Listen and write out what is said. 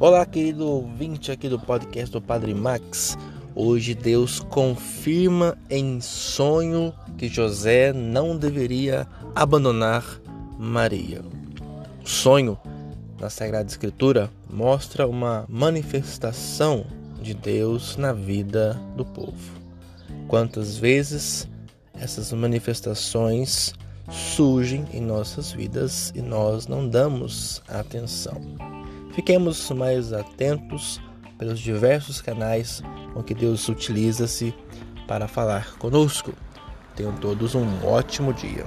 Olá, querido ouvinte aqui do podcast do Padre Max. Hoje Deus confirma em sonho que José não deveria abandonar Maria. O sonho na Sagrada Escritura mostra uma manifestação de Deus na vida do povo. Quantas vezes essas manifestações surgem em nossas vidas e nós não damos atenção. Fiquemos mais atentos pelos diversos canais com que Deus utiliza-se para falar conosco. Tenham todos um ótimo dia.